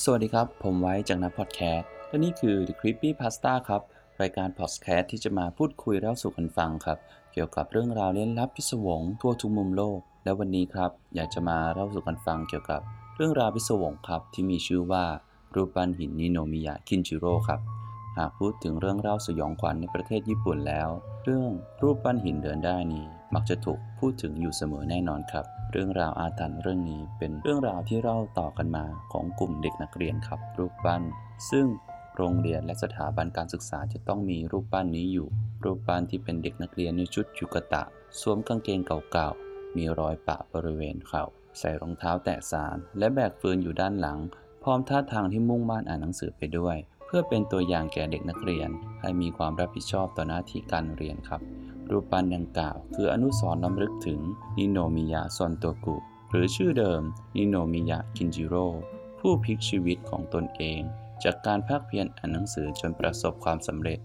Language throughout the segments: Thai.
สวัสดีครับ ผมไว้จากนักพอดแคสต์และนี่คือ The Creepy Pasta ครับ รายการพอดแคสต์ที่จะมาพูดคุยเล่าสู่กันฟังครับ เกี่ยวกับเรื่องราวเล่นลับพิศวงทั่วทุกมุมโลก และวันนี้ครับ อยากจะมาเล่าสู่กันฟังเกี่ยวกับ เรื่องราวพิศวงครับ ที่มีชื่อว่ารูปปั้นหินนิโนมิยะคินจิโร่ครับ หากพูดถึงเรื่องเล่าสยองขวัญในประเทศญี่ปุ่นแล้ว เรื่องรูปปั้นหินเดินได้นี้ มักจะถูกพูดถึงอยู่เสมอแน่นอนครับ เรื่องราวอาถรรพ์เรื่องนี้เป็นเรื่องราวที่เล่าต่อกันมาของกลุ่มเด็กนักเรียนครับ รูปปั้น ซึ่งโรงเรียนและสถาบันการศึกษาจะต้องมีรูปปั้นนี้อยู่ รูปปั้นที่เป็นเด็กนักเรียนในชุดยูกตะ สวมกางเกงเก่าๆ มีรอยปะบริเวณเข่า ใส่รองเท้าแตะสาร และแบกฟืนอยู่ด้านหลัง พร้อมท่าทางที่มุ่งมั่นอ่านหนังสือไปด้วย เพื่อเป็นตัวอย่างแก่เด็กนักเรียน ให้มีความรับผิดชอบต่อหน้าที่การเรียนครับ รูปปั้นดังกล่าว คืออนุสรณ์ล้ำลึกถึงนิโนมิยะซอนโตกุ หรือชื่อเดิมนิโนมิยะคินจิโร่ผู้พลิกชีวิตของตนเอง จากการภาคเพียรอ่านหนังสือจนประสบความสำเร็จ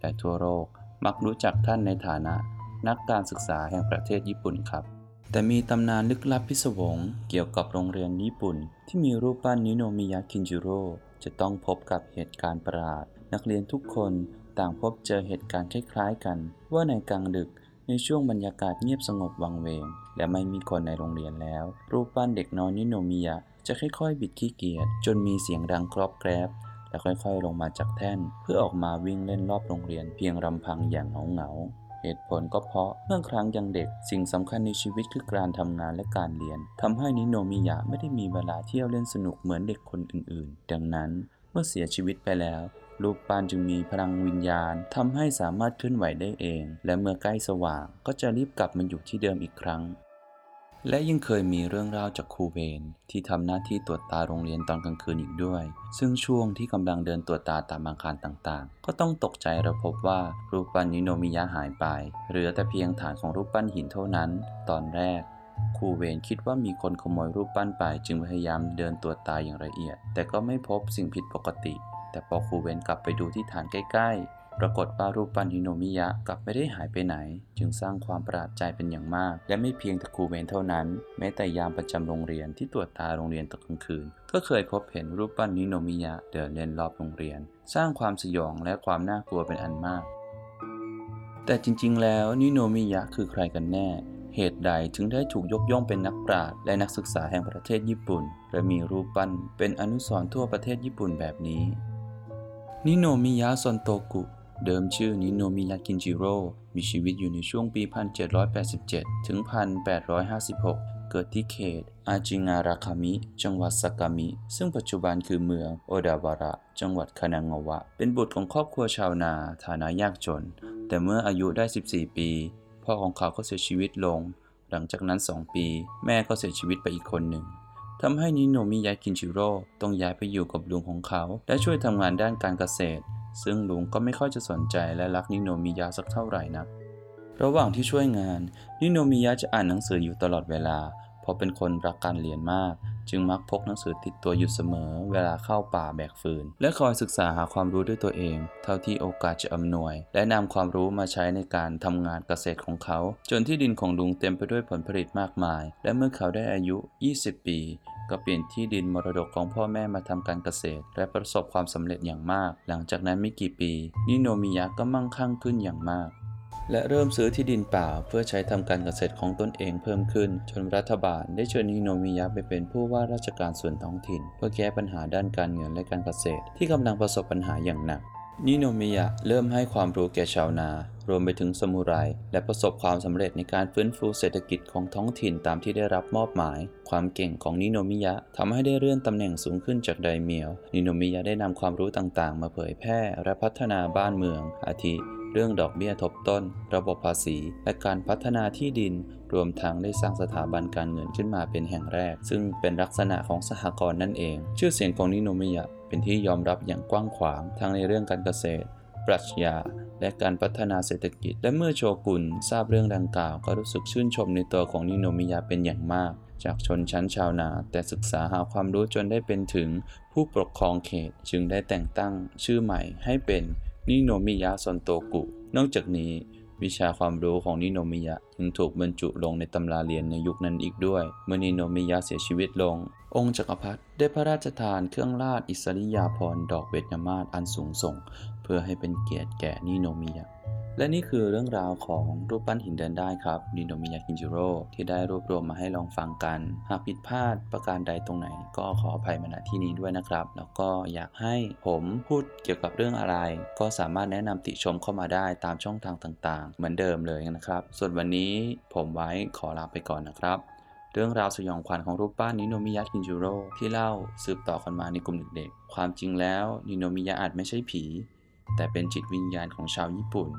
และทั่วโลกมักรู้จักท่านในฐานะ นักการศึกษาแห่งประเทศญี่ปุ่นครับ แต่มีตำนานลึกลับพิศวงเกี่ยวกับโรงเรียนญี่ปุ่น ที่มีรูปปั้นนิโนมิยะคินจิโร่จะต้องพบกับเหตุการณ์ประหลาด นักเรียนทุกคน ต่างพบเจอเหตุการณ์คล้ายๆกัน ว่าในกลางดึกในช่วงบรรยากาศเงียบสงบวังเวง และไม่มีคนในโรงเรียนแล้ว รูปปั้นเด็กน้อยนิโนมิยะจะค่อยๆ บิดขี้เกียจจนมีเสียงดังกรอบแกรบและค่อยๆ ลงมาจากแท่น เพื่อออกมาวิ่งเล่นรอบโรงเรียนเพียงลำพังอย่างเหงาๆเหตุผลก็เพราะเมื่อครั้งยังเด็กสิ่งสำคัญในชีวิตคือการทำงานและการเรียนทำให้นิโนมิยะไม่ได้มีเวลาเที่ยวเล่นสนุกเหมือนเด็กคนอื่นๆ ดังนั้นเมื่อเสียชีวิตไปแล้ว รูปปั้นจึงมีพลังวิญญาณทำให้สามารถเคลื่อนไหวได้เอง และเมื่อใกล้สว่างก็จะรีบกลับมาอยู่ที่เดิมอีกครั้ง และยังเคยมีเรื่องราวจากครูเวนที่ทำหน้าที่ตรวจตาโรงเรียนตอนกลางคืนอีกด้วย ซึ่งช่วงที่กำลังเดินตรวจตาตามอาคารต่างๆ ก็ต้องตกใจและพบว่ารูปปั้นนิโนมิยะหายไป เหลือแต่เพียงฐานของรูปปั้นหินเท่านั้น ตอนแรกครูเวนคิดว่ามีคนขโมยรูปปั้นไปจึงพยายามเดินตรวจตาอย่างละเอียด แต่ก็ไม่พบสิ่งผิดปกติ แต่พอครูเวนกลับไปดูที่ฐานใกล้ๆ ปรากฏว่ารูปปั้นฮิโนมิยะกลับไม่ได้หายไปไหน จึงสร้างความประหลาดใจเป็นอย่างมาก และไม่เพียงแต่ครูเวนเท่านั้น แม้แต่ยามประจำโรงเรียนที่ตรวจตาโรงเรียนตอนกลางคืน ก็เคยพบเห็นรูปปั้นฮิโนมิยะเดินเล่นรอบโรงเรียน สร้างความสยองและความน่ากลัวเป็นอันมาก แต่จริง ๆ แล้วนิโนมิยะคือใครกันแน่เหตุใดถึงได้ถูกยกย่องเป็นนักปราชญ์และนักศึกษาแห่งประเทศญี่ปุ่น และมีรูปปั้นเป็นอนุสรณ์ทั่วประเทศญี่ปุ่นแบบนี้ นิโนมิยะซอนโตกุ เดิมชื่อนิโนมิยะกินจิโร่ มีชีวิตอยู่ในช่วงปี 1787 ถึง 1856 เกิดที่เขต อาจิงาราคามิ จังหวัดสากามิ ซึ่งปัจจุบันคือเมืองโอดาวาระ จังหวัดคานางาวะ เป็นบุตรของครอบครัวชาวนา ฐานะยากจน แต่เมื่ออายุได้ 14 ปี พ่อของเขาก็เสียชีวิตลง หลังจากนั้น 2 ปี แม่ก็เสียชีวิตไปอีกคนหนึ่ง ทำให้นิโนมิยะกินชิโร่ต้องย้ายไปอยู่กับลุงของเขา และช่วยทำงานด้านการเกษตร ซึ่งลุงก็ไม่ค่อยจะสนใจและรักนิโนมิยะสักเท่าไหร่นัก ระหว่างที่ช่วยงาน นิโนมิยะจะอ่านหนังสืออยู่ตลอดเวลา เพราะเป็นคนรักการเรียนมาก จึงมักพกหนังสือติดตัวอยู่เสมอ เวลาเข้าป่าแบกฟืน และคอยศึกษาหาความรู้ด้วยตัวเอง เท่าที่โอกาสจะอำนวย และนำความรู้มาใช้ในการทำงานเกษตรของเขา จนที่ดินของลุงเต็มไปด้วยผลผลิตมากมาย และเมื่อเขาได้อายุ 20 ปีก็เปลี่ยนที่ดินมรดกของพ่อแม่มาทำการเกษตร และประสบความสำเร็จอย่างมาก หลังจากนั้นไม่กี่ปี นิโนมิยะก็มั่งคั่งขึ้นอย่างมาก และเริ่มซื้อที่ดินเปล่าเพื่อใช้ทำการเกษตรของตนเองเพิ่มขึ้น จนรัฐบาลได้เชิญนิโนมิยะไปเป็นผู้ว่าราชการส่วนท้องถิ่น เพื่อแก้ปัญหาด้านการเงินและการเกษตร ที่กำลังประสบปัญหาอย่างหนักนิโนมิยะเริ่มให้ความรู้แก่ชาวนา รวมไปถึงสมุไร และประสบความสำเร็จในการฟื้นฟูเศรษฐกิจของท้องถิ่นตามที่ได้รับมอบหมาย ความเก่งของนิโนมิยะทำให้ได้เลื่อนตำแหน่งสูงขึ้นจากไดเมียว นิโนมิยะได้นำความรู้ต่างๆ มาเผยแพร่และพัฒนาบ้านเมือง อาทิ เรื่องดอกเบี้ยทบต้น ระบบภาษี และการพัฒนาที่ดิน รวมทั้งได้สร้างสถาบันการเงินขึ้นมาเป็นแห่งแรก ซึ่งเป็นลักษณะของสหกรณ์นั่นเอง ชื่อเสียงของนิโนมิยะเป็นที่ยอมรับอย่างกว้างขวางทั้งในเรื่องการเกษตร ปรัชญาและการพัฒนาเศรษฐกิจ และเมื่อโชกุนทราบเรื่องดังกล่าว ก็รู้สึกชื่นชมในตัวของนิโนมิยะเป็นอย่างมาก จากชนชั้นชาวนา แต่ศึกษาหาความรู้จนได้เป็นถึงผู้ปกครองเขต จึงได้แต่งตั้งชื่อใหม่ให้เป็น นิโนมิยะซอนโตกุ นอกจากนี้ วิชาความรู้ของนิโนมิยะยังถูกบรรจุลงในตำราเรียนในยุคนั้นอีกด้วย เมื่อนิโนมิยะเสียชีวิตลง องค์จักรพรรดิได้พระราชทานเครื่องราชอิสริยาภรณ์ดอกเวทมาศอันสูงส่ง เพื่อให้เป็นเกียรติแก่นิโนมิยะ และนี่คือเรื่องราวของรูปปั้นหินเดินได้ครับนินโนมิยะคินจิโร่ที่ได้รวบรวมมาให้ลองฟังกัน หากผิดพลาดประการใดตรงไหน ก็ขออภัยมาณที่นี้ด้วยนะครับ แล้วก็อยากให้ผมพูดเกี่ยวกับเรื่องอะไร ก็สามารถแนะนำติชมเข้ามาได้ตามช่องทางต่างๆ เหมือนเดิมเลยนะครับ ส่วนวันนี้ผมไว้ขอลาไปก่อนนะครับเรื่องราวสยองขวัญของรูปปั้นนิโนมิยะคินจิโร่ที่เล่าสืบต่อกันมาในกลุ่มเด็กๆ ความจริงแล้วนิโนมิยะอาจไม่ใช่ผี แต่เป็นจิตวิญญาณของชาวญี่ปุ่น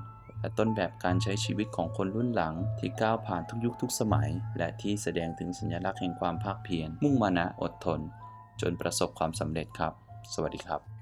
และต้นแบบการใช้ชีวิตของคนรุ่นหลัง ที่ก้าวผ่านทุกยุคทุกสมัย และที่แสดงถึงสัญลักษณ์แห่งความภาคเพียรมุ่งมานะอดทน จนประสบความสำเร็จครับ สวัสดีครับ